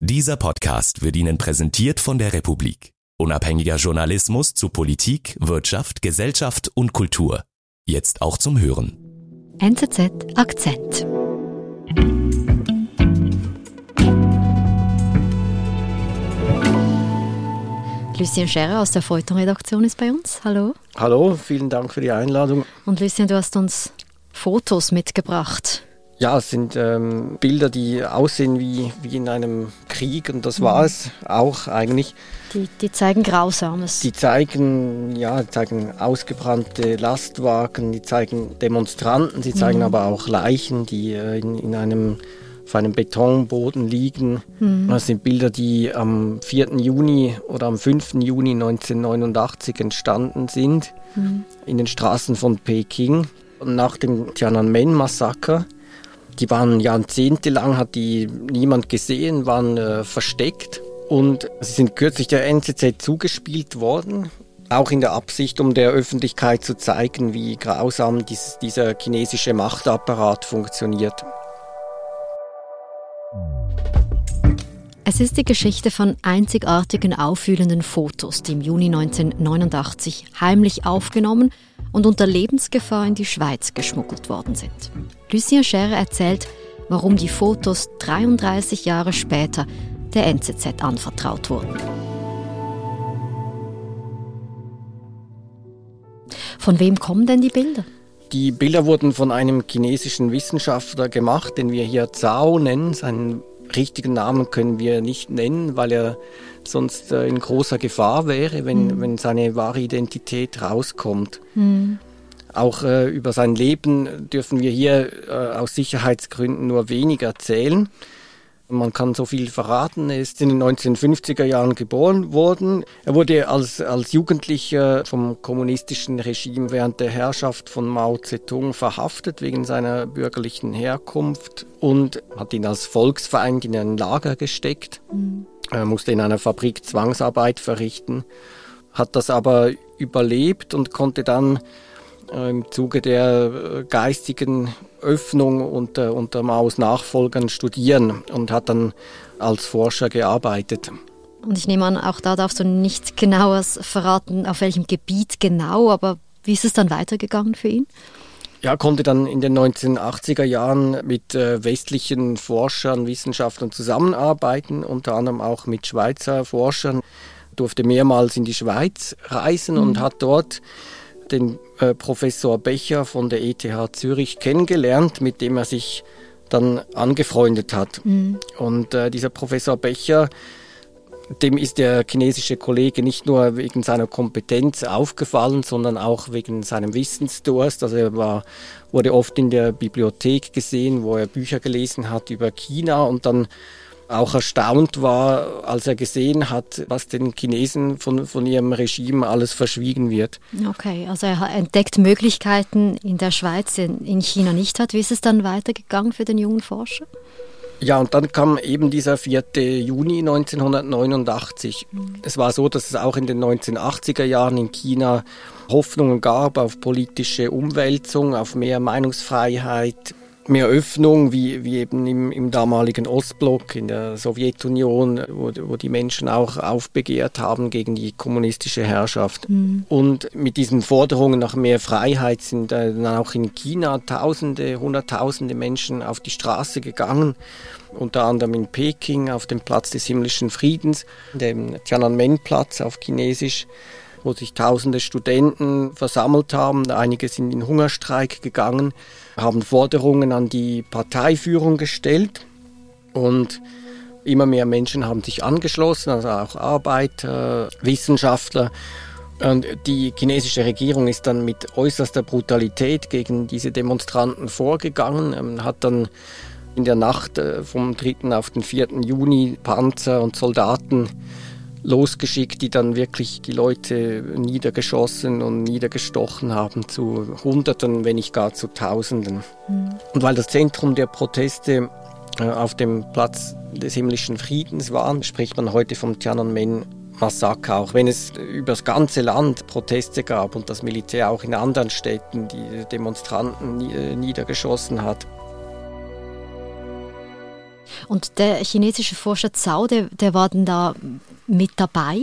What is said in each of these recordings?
Dieser Podcast wird Ihnen präsentiert von der Republik. Unabhängiger Journalismus zu Politik, Wirtschaft, Gesellschaft und Kultur. Jetzt auch zum Hören. NZZ Akzent. Lucien Scherer aus der Feuilleton-Redaktion ist bei uns. Hallo. Hallo, vielen Dank für die Einladung. Und Lucien, du hast uns Fotos mitgebracht. Ja, es sind ähm, Bilder, die aussehen wie, wie in einem Krieg und das war es auch eigentlich. Die, die zeigen Grausames. Die zeigen, ja, zeigen ausgebrannte Lastwagen, die zeigen Demonstranten, sie zeigen mhm. aber auch Leichen, die äh, in, in einem auf einem Betonboden liegen. Mhm. Das sind Bilder, die am 4. Juni oder am 5. Juni 1989 entstanden sind mhm. in den Straßen von Peking. Nach dem Tiananmen-Massaker, die waren jahrzehntelang, hat die niemand gesehen, waren äh, versteckt. Und sie sind kürzlich der NZZ zugespielt worden, auch in der Absicht, um der Öffentlichkeit zu zeigen, wie grausam dies, dieser chinesische Machtapparat funktioniert. Es ist die Geschichte von einzigartigen, auffühlenden Fotos, die im Juni 1989 heimlich aufgenommen und unter Lebensgefahr in die Schweiz geschmuggelt worden sind. Lucien Scherer erzählt, warum die Fotos 33 Jahre später der NZZ anvertraut wurden. Von wem kommen denn die Bilder? Die Bilder wurden von einem chinesischen Wissenschaftler gemacht, den wir hier Zhao nennen. Seinen richtigen Namen können wir nicht nennen, weil er sonst äh, in großer Gefahr wäre, wenn, mhm. wenn seine wahre Identität rauskommt. Mhm. Auch äh, über sein Leben dürfen wir hier äh, aus Sicherheitsgründen nur wenig erzählen. Man kann so viel verraten. Er ist in den 1950er Jahren geboren worden. Er wurde als, als Jugendlicher vom kommunistischen Regime während der Herrschaft von Mao Zedong verhaftet wegen seiner bürgerlichen Herkunft und hat ihn als Volksfeind in ein Lager gesteckt. Mhm. Er musste in einer Fabrik Zwangsarbeit verrichten, hat das aber überlebt und konnte dann im Zuge der äh, geistigen Öffnung unter, unter Maos Nachfolgern studieren und hat dann als Forscher gearbeitet. Und ich nehme an, auch da darfst du nichts genaues verraten, auf welchem Gebiet genau, aber wie ist es dann weitergegangen für ihn? Ja, konnte dann in den 1980er Jahren mit äh, westlichen Forschern, Wissenschaftlern zusammenarbeiten, unter anderem auch mit Schweizer Forschern, durfte mehrmals in die Schweiz reisen mhm. und hat dort den äh, Professor Becher von der ETH Zürich kennengelernt, mit dem er sich dann angefreundet hat. Mhm. Und äh, dieser Professor Becher, dem ist der chinesische Kollege nicht nur wegen seiner Kompetenz aufgefallen, sondern auch wegen seinem Wissensdurst. Also er war, wurde oft in der Bibliothek gesehen, wo er Bücher gelesen hat über China und dann auch erstaunt war, als er gesehen hat, was den Chinesen von, von ihrem Regime alles verschwiegen wird. Okay, also er entdeckt Möglichkeiten in der Schweiz, in China nicht hat. Wie ist es dann weitergegangen für den jungen Forscher? Ja, und dann kam eben dieser 4. Juni 1989. Mhm. Es war so, dass es auch in den 1980er Jahren in China Hoffnungen gab auf politische Umwälzung, auf mehr Meinungsfreiheit, mehr Öffnung, wie, wie eben im, im damaligen Ostblock, in der Sowjetunion, wo, wo die Menschen auch aufbegehrt haben gegen die kommunistische Herrschaft. Mhm. Und mit diesen Forderungen nach mehr Freiheit sind äh, dann auch in China Tausende, Hunderttausende Menschen auf die Straße gegangen unter anderem in Peking auf dem Platz des himmlischen Friedens, dem Tiananmen-Platz auf Chinesisch, wo sich tausende Studenten versammelt haben. Einige sind in Hungerstreik gegangen haben Forderungen an die Parteiführung gestellt und immer mehr Menschen haben sich angeschlossen, also auch Arbeiter, Wissenschaftler. Und die chinesische Regierung ist dann mit äußerster Brutalität gegen diese Demonstranten vorgegangen, ähm, hat dann in der Nacht äh, vom 3. auf den 4. Juni Panzer und Soldaten losgeschickt, die dann wirklich die Leute niedergeschossen und niedergestochen haben zu Hunderten, wenn nicht gar zu Tausenden. Mhm. Und weil das Zentrum der Proteste äh, auf dem Platz des himmlischen Friedens war, spricht man heute vom Tiananmen Massaker, auch wenn es über das ganze Land Proteste gab und das Militär auch in anderen Städten die Demonstranten niedergeschossen hat. Und der chinesische Forscher Zhao, der, der war denn da mit dabei?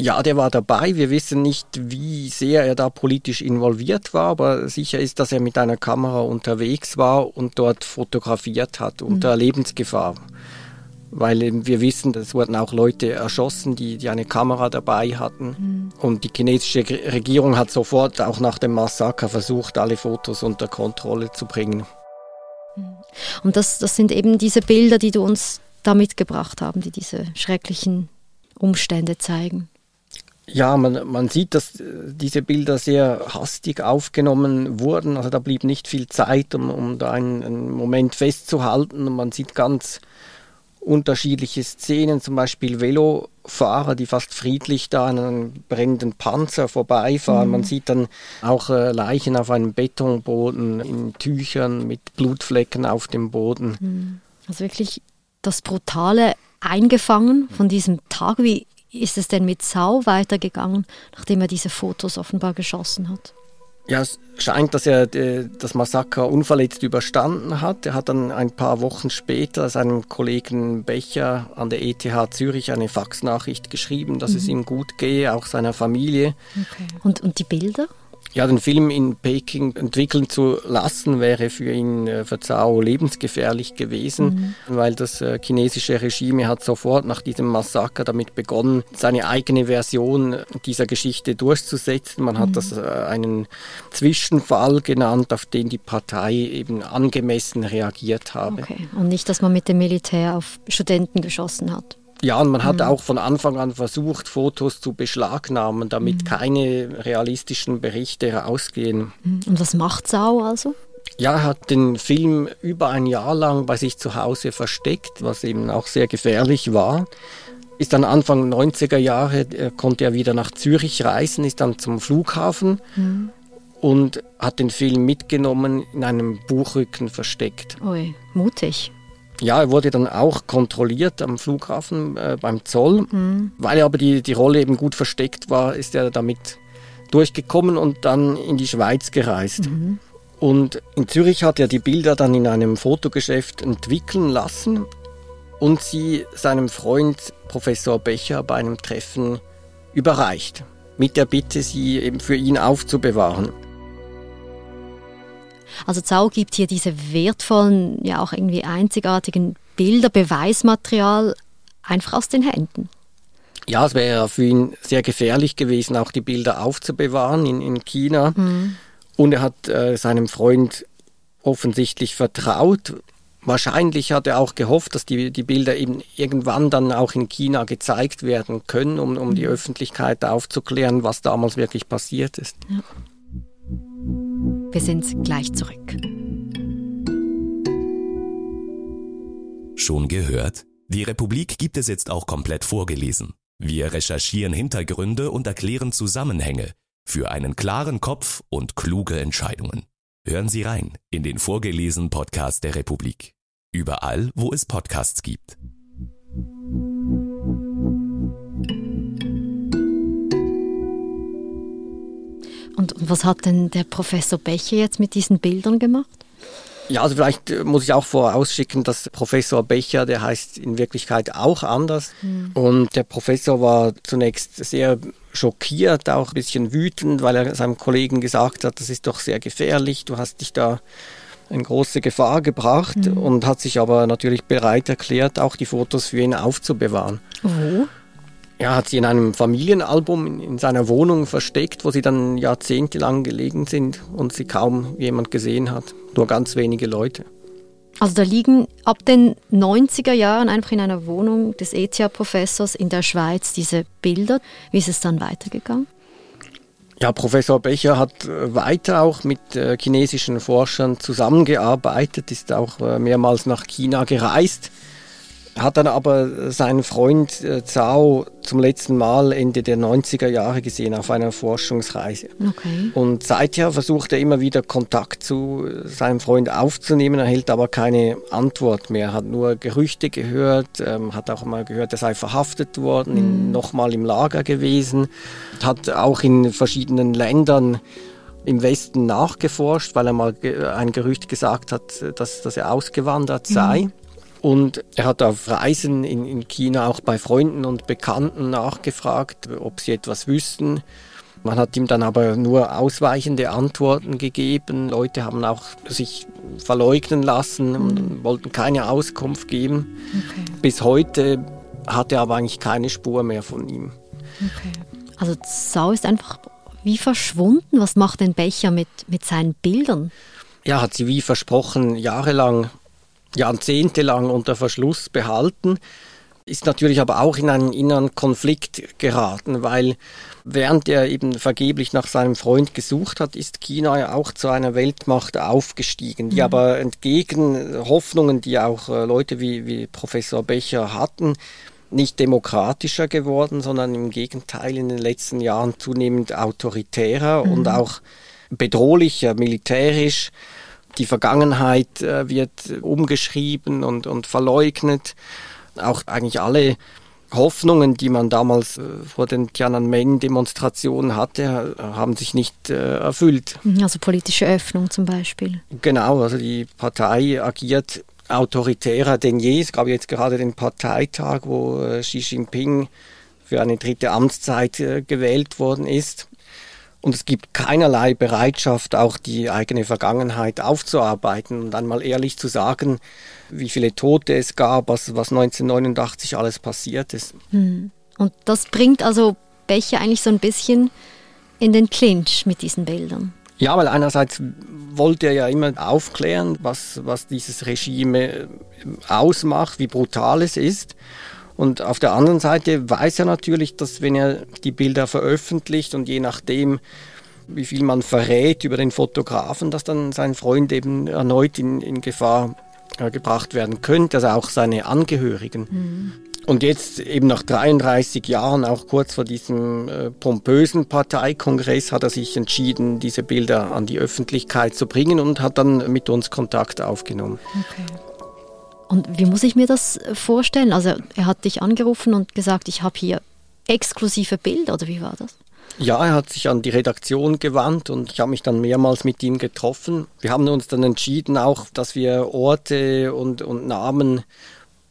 Ja, der war dabei. Wir wissen nicht, wie sehr er da politisch involviert war, aber sicher ist, dass er mit einer Kamera unterwegs war und dort fotografiert hat unter mhm. Lebensgefahr. Weil wir wissen, es wurden auch Leute erschossen, die, die eine Kamera dabei hatten. Mhm. Und die chinesische Regierung hat sofort auch nach dem Massaker versucht, alle Fotos unter Kontrolle zu bringen. Und das, das sind eben diese Bilder, die du uns da mitgebracht haben, die diese schrecklichen Umstände zeigen. Ja, man, man sieht, dass äh, diese Bilder sehr hastig aufgenommen wurden. Also da blieb nicht viel Zeit, um, um da einen, einen Moment festzuhalten. Und man sieht ganz unterschiedliche Szenen, zum Beispiel Velofahrer, die fast friedlich da an einem brennenden Panzer vorbeifahren. Mhm. Man sieht dann auch äh, Leichen auf einem Betonboden in Tüchern mit Blutflecken auf dem Boden. Mhm. Also wirklich das Brutale eingefangen von diesem Tag. Wie ist es denn mit Sau weitergegangen, nachdem er diese Fotos offenbar geschossen hat? Ja, es scheint, dass er äh, das Massaker unverletzt überstanden hat. Er hat dann ein paar Wochen später seinem Kollegen Becher an der ETH Zürich eine Faxnachricht geschrieben, dass mhm. es ihm gut gehe, auch seiner Familie. Okay. Und, und die Bilder? Ja, den Film in Peking entwickeln zu lassen, wäre für ihn äh, für Zhao lebensgefährlich gewesen, mhm. weil das äh, chinesische Regime hat sofort nach diesem Massaker damit begonnen, seine eigene Version dieser Geschichte durchzusetzen. Man hat mhm. das äh, einen Zwischenfall genannt, auf den die Partei eben angemessen reagiert habe. Okay. Und nicht, dass man mit dem Militär auf Studenten geschossen hat. Ja, und man hat mhm. auch von Anfang an versucht, Fotos zu beschlagnahmen, damit mhm. keine realistischen Berichte herausgehen. Mhm. Und was macht Sau also? Ja, er hat den Film über ein Jahr lang bei sich zu Hause versteckt, was eben auch sehr gefährlich war. Ist dann Anfang 90er Jahre, äh, konnte er wieder nach Zürich reisen, ist dann zum Flughafen mhm. und hat den Film mitgenommen, in einem Buchrücken versteckt. Ui, mutig. Ja, er wurde dann auch kontrolliert am Flughafen äh, beim Zoll. Mhm. Weil er aber die, die Rolle eben gut versteckt war, ist er damit durchgekommen und dann in die Schweiz gereist. Mhm. Und in Zürich hat er die Bilder dann in einem Fotogeschäft entwickeln lassen und sie seinem Freund Professor Becher bei einem Treffen überreicht, mit der Bitte, sie eben für ihn aufzubewahren. Also Zau gibt hier diese wertvollen, ja auch irgendwie einzigartigen Bilder, Beweismaterial einfach aus den Händen. Ja, es wäre für ihn sehr gefährlich gewesen, auch die Bilder aufzubewahren in, in China. Mhm. Und er hat äh, seinem Freund offensichtlich vertraut. Wahrscheinlich hat er auch gehofft, dass die, die Bilder eben irgendwann dann auch in China gezeigt werden können, um, um die mhm. Öffentlichkeit aufzuklären, was damals wirklich passiert ist. Ja. Wir sind gleich zurück. Schon gehört? Die Republik gibt es jetzt auch komplett vorgelesen. Wir recherchieren Hintergründe und erklären Zusammenhänge für einen klaren Kopf und kluge Entscheidungen. Hören Sie rein in den vorgelesenen Podcast der Republik. Überall, wo es Podcasts gibt. Und was hat denn der Professor Becher jetzt mit diesen Bildern gemacht? Ja, also vielleicht äh, muss ich auch vorausschicken, dass Professor Becher, der heißt in Wirklichkeit auch anders. Mhm. Und der Professor war zunächst sehr schockiert, auch ein bisschen wütend, weil er seinem Kollegen gesagt hat, das ist doch sehr gefährlich, du hast dich da in große Gefahr gebracht mhm. und hat sich aber natürlich bereit erklärt, auch die Fotos für ihn aufzubewahren. Wo? Er hat sie in einem Familienalbum in, in, seiner Wohnung versteckt, wo sie dann jahrzehntelang gelegen sind und sie kaum jemand gesehen hat. Nur ganz wenige Leute. Also da liegen ab den 90er Jahren einfach in einer Wohnung des ETH-Professors in der Schweiz diese Bilder. Wie ist es dann weitergegangen? Ja, Professor Becher hat äh, weiter auch mit äh, chinesischen Forschern zusammengearbeitet, ist auch äh, mehrmals nach China gereist hat dann aber seinen Freund äh, Zhao zum letzten Mal Ende der 90er Jahre gesehen auf einer Forschungsreise. Okay. Und seither versucht er immer wieder Kontakt zu seinem Freund aufzunehmen, erhält aber keine Antwort mehr, hat nur Gerüchte gehört, ähm, hat auch mal gehört, er sei verhaftet worden, mhm. nochmal im Lager gewesen, hat auch in verschiedenen Ländern im Westen nachgeforscht, weil er mal ein Gerücht gesagt hat, dass, dass er ausgewandert sei. Mhm. Und er hat auf Reisen in, in China auch bei Freunden und Bekannten nachgefragt, ob sie etwas wüssten. Man hat ihm dann aber nur ausweichende Antworten gegeben. Leute haben auch sich verleugnen lassen und mhm. wollten keine Auskunft geben. Okay. Bis heute hat er aber eigentlich keine Spur mehr von ihm. Okay. Also Sau ist einfach wie verschwunden. Was macht denn Becher mit, mit seinen Bildern? Ja, hat sie wie versprochen jahrelang, jahrzehntelang unter Verschluss behalten ist natürlich aber auch in einen inneren Konflikt geraten, weil während er eben vergeblich nach seinem Freund gesucht hat, ist China ja auch zu einer Weltmacht aufgestiegen, die mhm. aber entgegen Hoffnungen, die auch äh, Leute wie, wie Professor Becher hatten, nicht demokratischer geworden, sondern im Gegenteil in den letzten Jahren zunehmend autoritärer mhm. und auch bedrohlicher, militärisch. Die Vergangenheit äh, wird umgeschrieben und, und verleugnet auch eigentlich alle Hoffnungen, die man damals äh, vor den Tiananmen-Demonstrationen hatte, haben sich nicht äh, erfüllt. Also politische Öffnung zum Beispiel. Genau, also die Partei agiert autoritärer denn je. Es gab jetzt gerade den Parteitag, wo Xi Jinping für eine dritte Amtszeit gewählt worden ist. Und es gibt keinerlei Bereitschaft, auch die eigene Vergangenheit aufzuarbeiten und einmal ehrlich zu sagen, wie viele Tote es gab, was, was 1989 alles passiert ist. Hm. Und das bringt also Becher eigentlich so ein bisschen in den Clinch mit diesen Bildern. Ja, weil einerseits wollte er ja immer aufklären, was, was dieses Regime ausmacht, wie brutal es ist. Und auf der anderen Seite weiß er natürlich, dass wenn er die Bilder veröffentlicht und je nachdem, wie viel man verrät über den Fotografen, dass dann sein Freund eben erneut in, in Gefahr äh, gebracht werden könnte, also auch seine Angehörigen. Mhm. Und jetzt eben nach 33 Jahren, auch kurz vor diesem äh, pompösen Parteikongress, hat er sich entschieden, diese Bilder an die Öffentlichkeit zu bringen und hat dann mit uns Kontakt aufgenommen. Okay. Und wie muss ich mir das vorstellen? Also er hat dich angerufen und gesagt, ich habe hier exklusive Bilder oder wie war das? Ja, er hat sich an die Redaktion gewandt und ich habe mich dann mehrmals mit ihm getroffen. Wir haben uns dann entschieden auch, dass wir Orte und, und Namen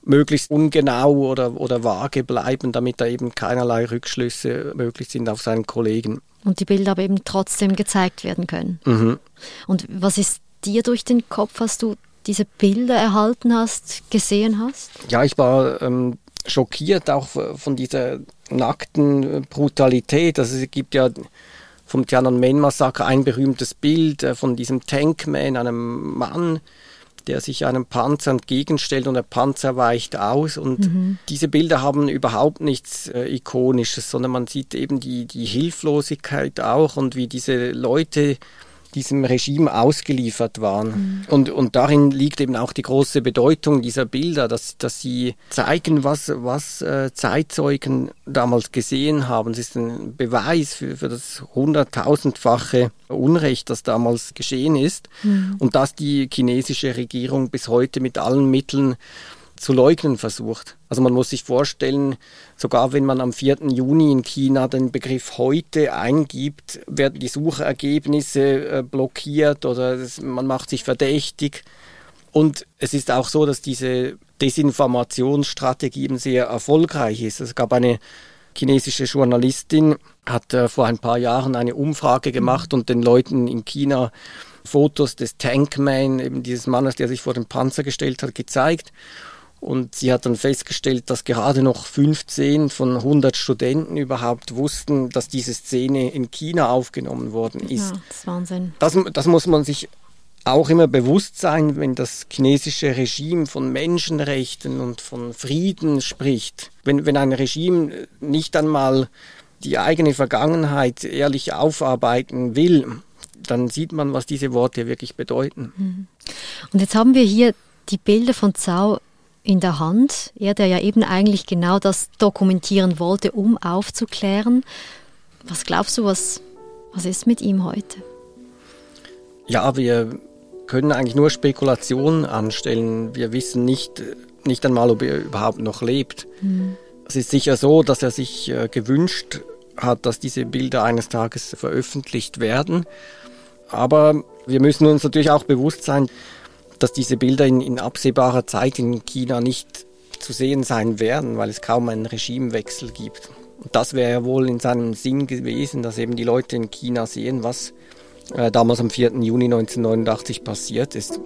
möglichst ungenau oder, oder vage bleiben, damit da eben keinerlei Rückschlüsse möglich sind auf seinen Kollegen. Und die Bilder aber eben trotzdem gezeigt werden können. Mhm. Und was ist dir durch den Kopf, als du diese Bilder erhalten hast, gesehen hast? Ja, ich war ähm, schockiert auch von dieser nackten Brutalität. Also es gibt ja vom Tiananmen-Massaker ein berühmtes Bild äh, von diesem Tankman, einem Mann, der sich einem Panzer entgegenstellt und der Panzer weicht aus. Und mhm. diese Bilder haben überhaupt nichts äh, Ikonisches, sondern man sieht eben die, die Hilflosigkeit auch und wie diese Leute diesem Regime ausgeliefert waren. Mhm. Und, und darin liegt eben auch die große Bedeutung dieser Bilder, dass, dass sie zeigen, was, was äh, Zeitzeugen damals gesehen haben. Es ist ein Beweis für, für das hunderttausendfache Unrecht, das damals geschehen ist mhm. und dass die chinesische Regierung bis heute mit allen Mitteln zu leugnen versucht. Also man muss sich vorstellen, sogar wenn man am 4. Juni in China den Begriff heute eingibt, werden die Suchergebnisse äh, blockiert oder man macht sich verdächtig. Und es ist auch so, dass diese Desinformationsstrategie eben sehr erfolgreich ist. Es gab eine chinesische Journalistin, hat äh, vor ein paar Jahren eine Umfrage gemacht und den Leuten in China Fotos des Tankman, eben dieses Mannes, der sich vor den Panzer gestellt hat, gezeigt. Und sie hat dann festgestellt, dass gerade noch 15 von 100 Studenten überhaupt wussten, dass diese Szene in China aufgenommen worden ist. Ja, das ist Wahnsinn. Das, das muss man sich auch immer bewusst sein, wenn das chinesische Regime von Menschenrechten und von Frieden spricht. Wenn, wenn ein Regime nicht einmal die eigene Vergangenheit ehrlich aufarbeiten will, dann sieht man, was diese Worte wirklich bedeuten. Mhm. Und jetzt haben wir hier die Bilder von Zhao in der Hand. Er, der ja eben eigentlich genau das dokumentieren wollte, um aufzuklären. Was glaubst du, was, was ist mit ihm heute? Ja, wir können eigentlich nur Spekulationen anstellen. Wir wissen nicht, nicht einmal, ob er überhaupt noch lebt. Mhm. Es ist sicher so, dass er sich äh, gewünscht hat, dass diese Bilder eines Tages veröffentlicht werden. Aber wir müssen uns natürlich auch bewusst sein, dass diese Bilder in, in absehbarer Zeit in China nicht zu sehen sein werden, weil es kaum einen Regimewechsel gibt. Und das wäre ja wohl in seinem Sinn gewesen, dass eben die Leute in China sehen, was äh, damals am 4. Juni 1989 passiert ist.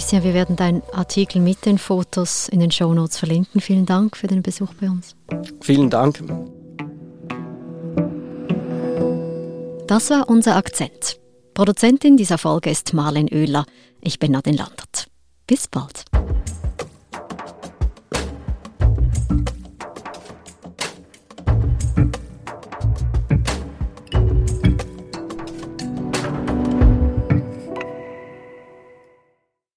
Lucien, wir werden deinen Artikel mit den Fotos in den Show Notes verlinken. Vielen Dank für den Besuch bei uns. Vielen Dank. Das war unser Akzent. Produzentin dieser Folge ist Marlen Oehler. Ich bin Nadine Landert. Bis bald.